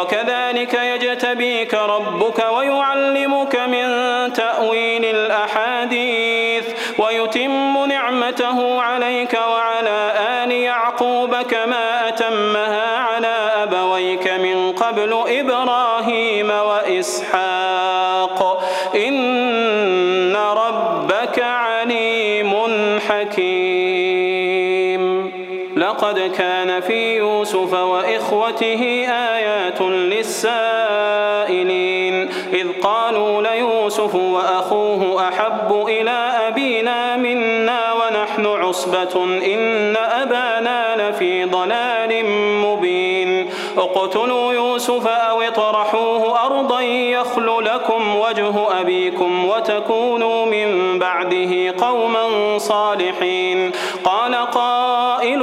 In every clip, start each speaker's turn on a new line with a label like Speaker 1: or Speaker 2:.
Speaker 1: وكذلك يجتبيك ربك ويعلمك من تأويل الأحاديث ويتم نعمته عليك وعلى آل يعقوب كما أتمها على أبويك من قبل إبراهيم وإسحاق. إن ربك عليم حكيم. لقد كان في يوسف وإخوته آيات للسائلين إذ قالوا ليوسف وأخوه أحب إلى أبينا منا ونحن عصبة إن أبانا لفي ضلال مبين. اقتلوا يوسف أو اطرحوه أرضا يخل لكم وجه أبيكم وتكونوا من بعده قوما صالحين. قال قائل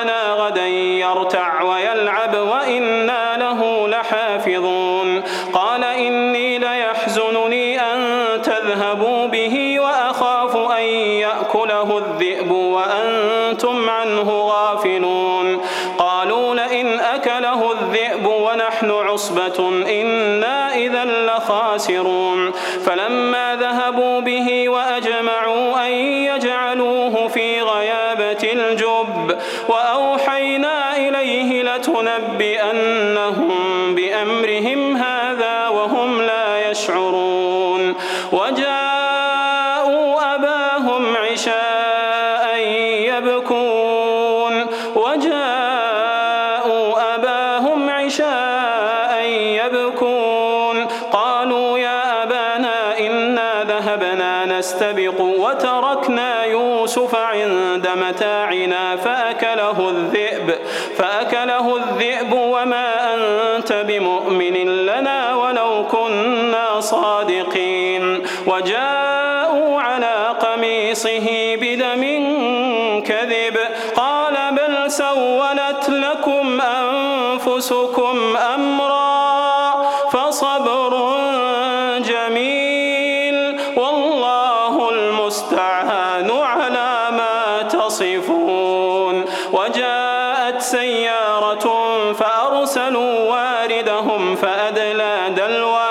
Speaker 1: بأمرهم هذا وهم لا يشعرون. وجاءوا أباهم عشاء يبكون. وجاءوا أباهم عشاء يبكون. قالوا يا أبانا إنا ذهبنا نستبق وتركنا يوسف عند متاعنا. قميصه بدم كذب. قال بل سولت لكم أنفسكم أمرا فصبر جميل. والله المستعان على ما تصفون. وجاءت سيارة فأرسلوا واردهم فأدلى دلوه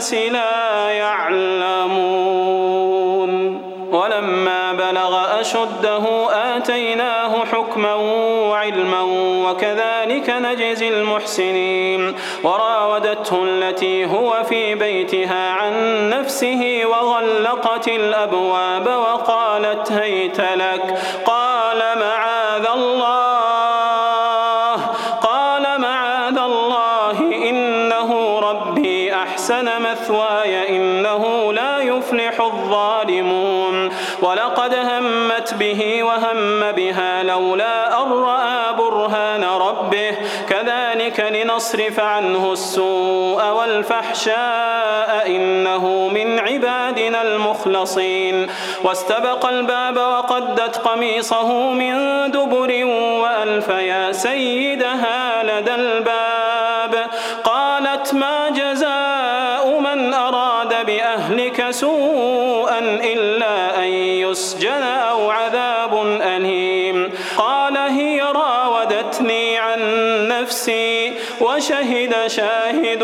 Speaker 1: الناس لا يعلمون. ولما بلغ أشده آتيناه حكما وعلما وكذلك نجزي المحسنين. وراودته التي هو في بيتها عن نفسه وغلقت الأبواب وقالت هيت لك. قال لنصرف عنه السوء والفحشاء إنه من عبادنا المخلصين. واستبق الباب وقدت قميصه من دبر وألف يا سيدها لدى الباب. قالت ما جزاء من أراد بأهلك سوءا إلا أن يسجن وشهد شاهد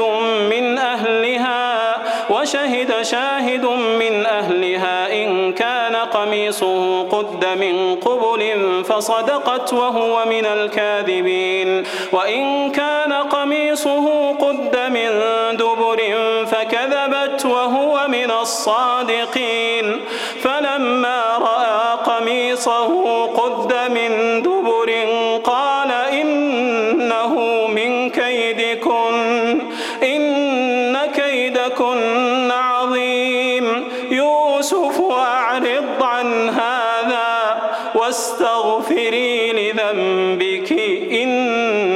Speaker 1: من أهلها وشهد شاهد من أهلها. إن كان قميصه قد من قبل فصدقت وهو من الكاذبين. وإن كان قميصه قد من دبر فكذبت وهو من الصادقين. يوسف أعرض عن هذا واستغفري لذنبك إنك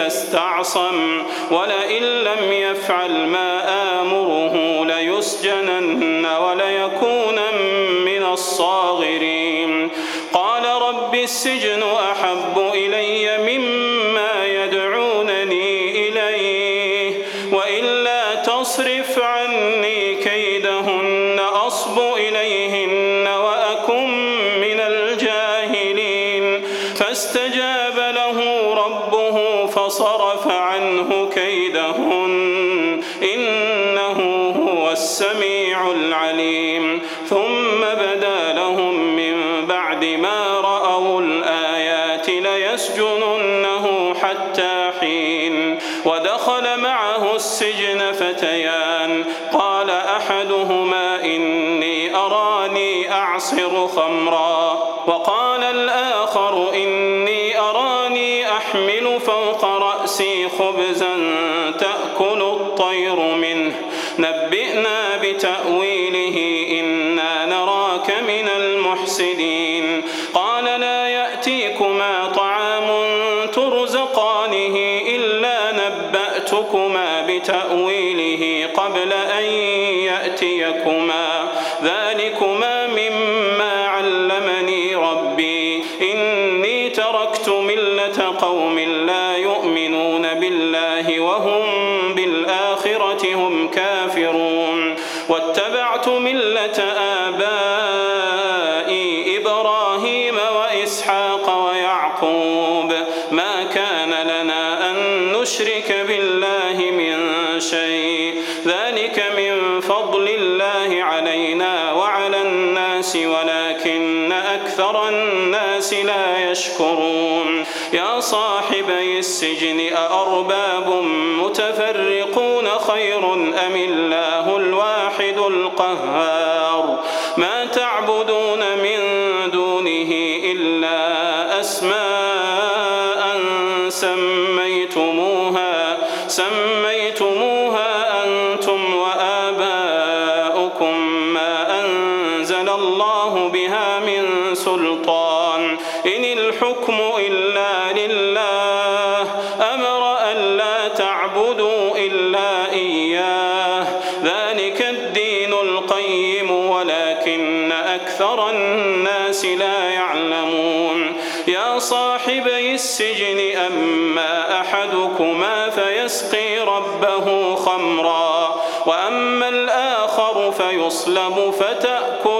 Speaker 1: فاستعصم ولئن لم يفعل ما السميع العليم. ثم بدا لهم من بعد ما رأوا الآيات ليسجننه حتى حين. ودخل معه السجن فتيان. قال أحدهما إني أراني أعصر خمرا. بتأويله إنا نراك من المحسنين. قال لا يأتيكما طعام ترزقانه إلا نبأتكما بتأويله قبل أن يأتيكما. ذلكما مما علمني ربي. إني تركت ملة قوم لا واتبعت ملة آبائي إبراهيم وإسحاق ويعقوب. ما كان لنا أن نشرك بالله من شيء. ذلك من فضل الله علينا وعلى الناس ولكن أكثر الناس لا يشكرون. يا صاحبي السجن أأرباب متفرقون خير أم الله؟ الله بها من سلطان. الحكم إلا لله أمر أن لا تعبدوا إلا إياه. ذلك الدين القيم ولكن أكثر الناس لا يعلمون. يا صاحبي السجن أما أحدكما فيسقي ربه خمرا وأما الآخر فيصلب فتأكل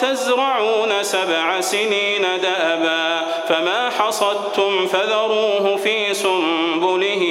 Speaker 1: تزرعون سبع سنين دأبا فما حصدتم فذروه في سنبله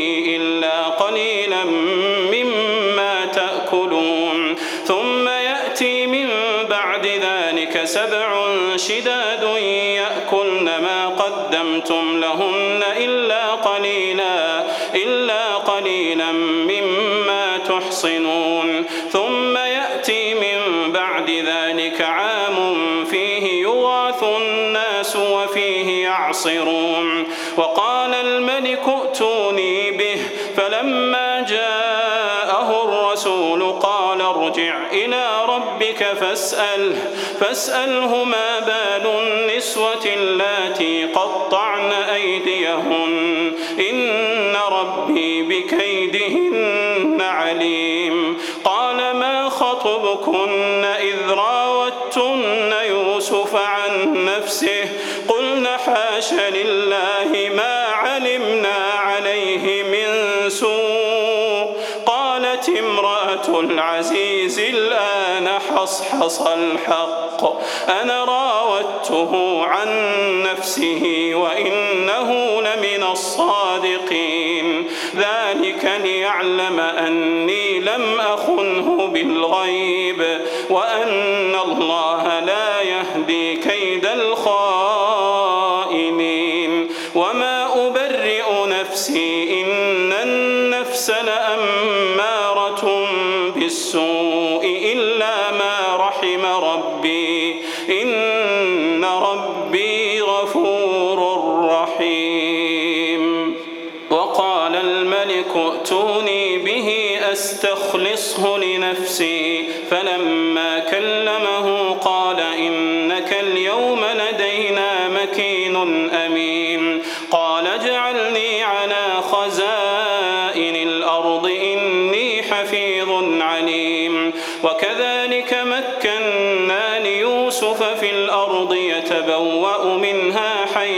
Speaker 1: الرسول قال ارجع إلى ربك فاسأله فاسأله ما بال النسوة اللاتي قطعن أيديهن إن ربي بكيدهن عليم. قال ما خطبكن إذ راوتن يوسف عن نفسه؟ قلنا حاش لله العزيز الآن حصحص الحق. أنا راودته عن نفسه وإنه لمن الصادقين. ذلك ليعلم أني لم أخنه بالغيب وأن الله لا يهدي كيد الخائنين. وما أبرئ نفسي إن النفس لأمارة isso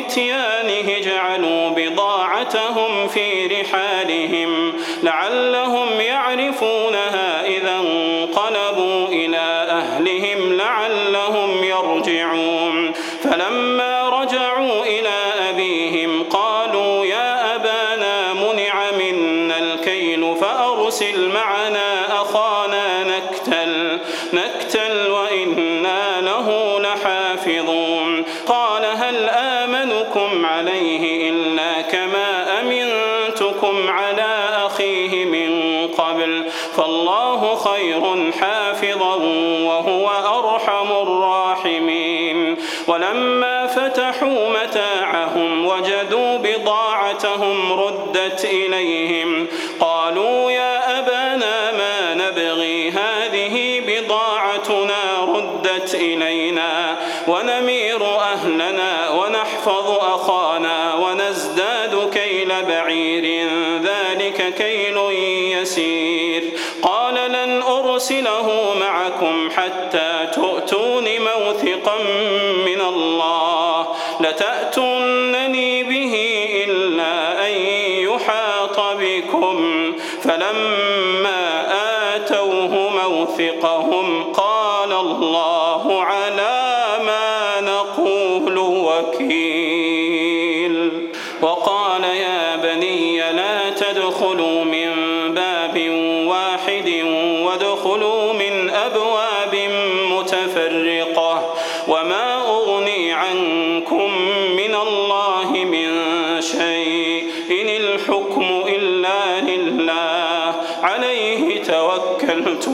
Speaker 1: وقال لفتيانه اجعلوا بضاعتهم في رحالهم لعلهم يعرفونها إذا انقلبوا إلى ردت إليهم. قالوا يا أبانا ما نبغي هذه بضاعتنا ردت إلينا. ونمير أهلنا ونحفظ أخانا ونزداد كيل بعير. ذلك كيل يسير. قال لن أرسله معكم حتى تؤتون موثقا من الله.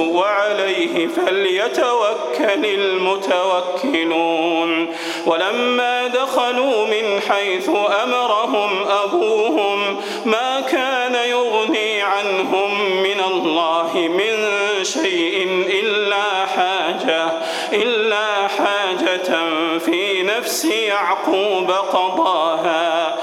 Speaker 1: وعليه فليتوكل المتوكلون. ولما دخلوا من حيث أمرهم أبوهم ما كان يغني عنهم من الله من شيء إلا حاجة إلا حاجة في نفس يعقوب قضاها.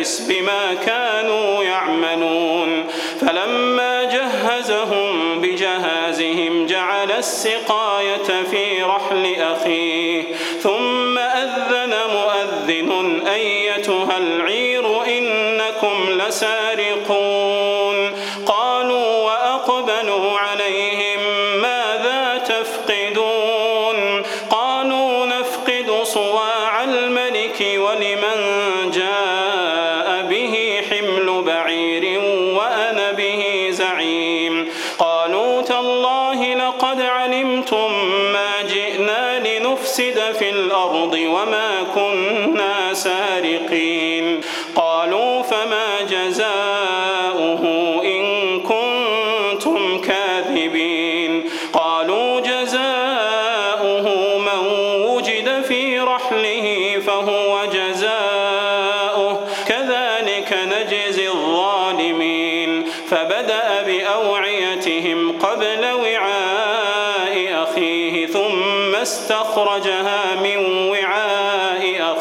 Speaker 1: تبتئس بما كانوا يعملون. فلما جهزهم بجهازهم جعل السقاية في رحل أخيه. ثم أذن مؤذن أيتها العير إنكم لسارقون.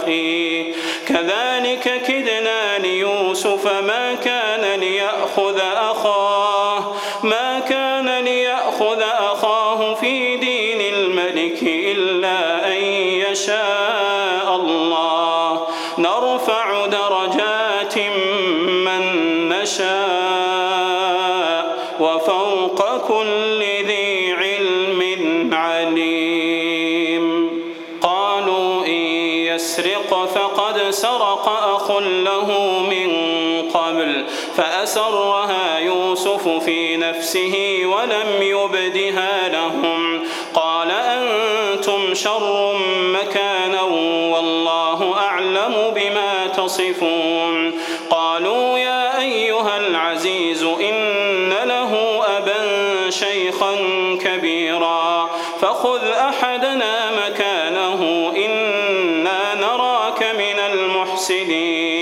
Speaker 1: أخيه كذلك كدنا نفسه ولم يبدها لهم. قال أنتم شر مكانا والله أعلم بما تصفون. قالوا يا أيها العزيز إن له أبا شيخا كبيرا فخذ أحدنا مكانه إنا نراك من المحسنين.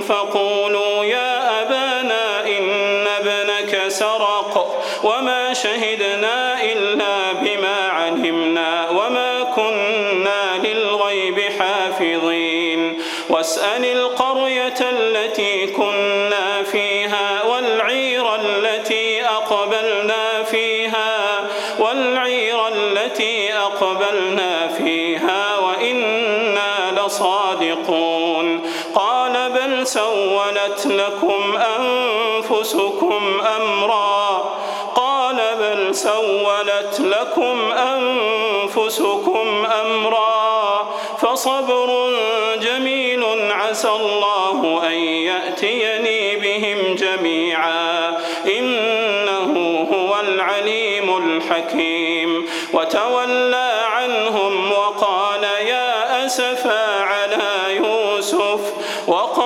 Speaker 1: فقولوا يا أبانا إن ابنك سرق وما شهدنا إلا بما علمنا وما كنا للغيب حافظين واسأل القرية التي كنا لكم أنفسكم أمرا فصبر جميل عسى الله أن يأتيني بهم جميعا إنه هو العليم الحكيم. وتولى عنهم وقال يا أسفا على يوسف وقال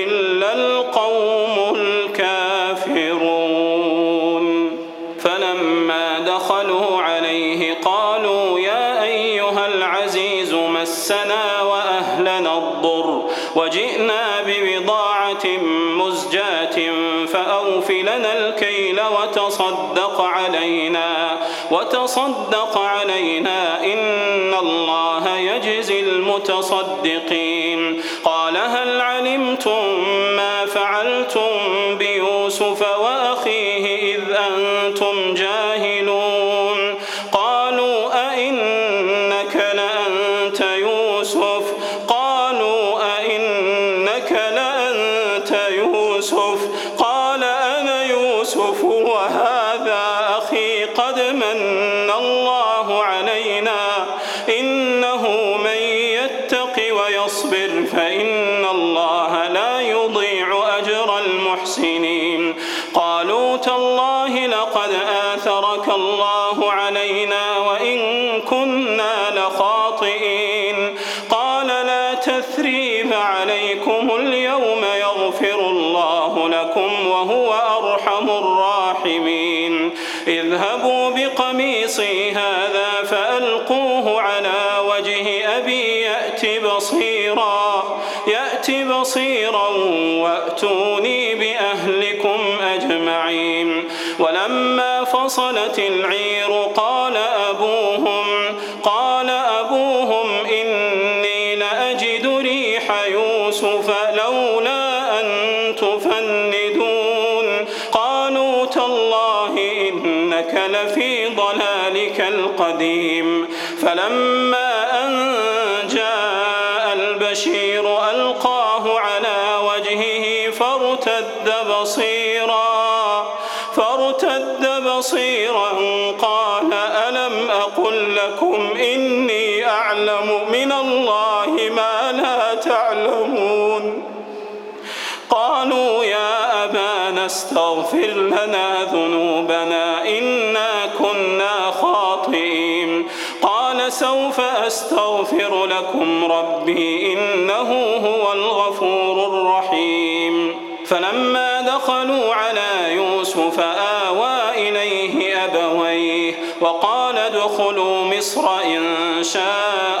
Speaker 1: تصدق علينا إن الله يجزي المتصدقين. قال هل علمتم علينا تالله إنك لفي ضلالك القديم. فلما استغفر لنا ذنوبنا إنا كنا خاطئين. قال سوف أستغفر لكم ربي إنه هو الغفور الرحيم. فلما دخلوا على يوسف آوى إليه أبويه وقال ادخلوا مصر إن شاء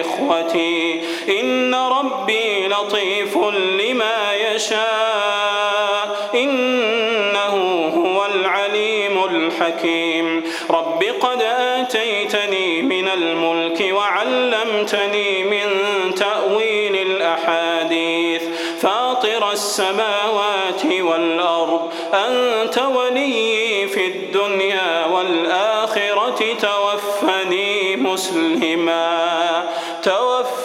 Speaker 1: إخوتي إن ربي لطيف لما يشاء إنه هو العليم الحكيم. رب قد آتيتني من الملك وعلمتني من تأويل الأحاديث. فاطر السماوات والأرض أنت ولي في الدنيا والآخرة توفني مسلما.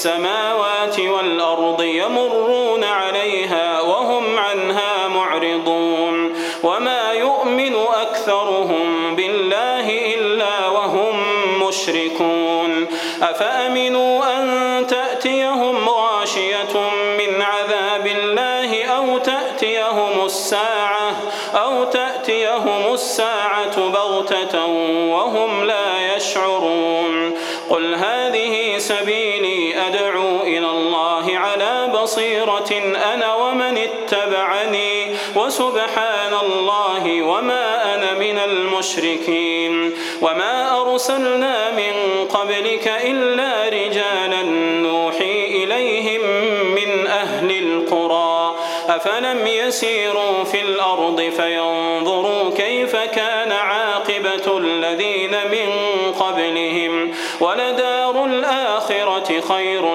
Speaker 1: السماوات والأرض يمرون عليها وهم عنها معرضون وما يؤمن أكثرهم بالله إلا وهم مشركون أفأمنوا أن تأتيهم غاشية من عذاب الله أو تأتيهم الساعة أو تأتيهم الساعة بغتة وهم لا بصيرة أنا ومن اتبعني وسبحان الله وما أنا من المشركين. وما أرسلنا من قبلك إلا رجالا نوحي إليهم من أهل القرى. أفلم يسيروا في الأرض فينظروا كيف كان عاقبة الذين من قبلهم. ولدار الآخرة خير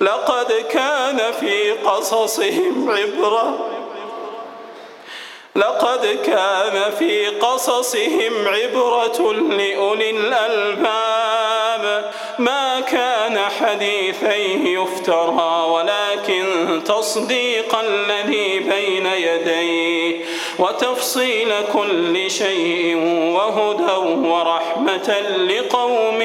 Speaker 1: لقد كان في قصصهم عبرة. لقد كان في قصصهم عبرة لأولي الألباب. ما كان حديثا يفترى ولكن تصديق الذي بين يديه وتفصيل كل شيء وهدى ورحمة لقوم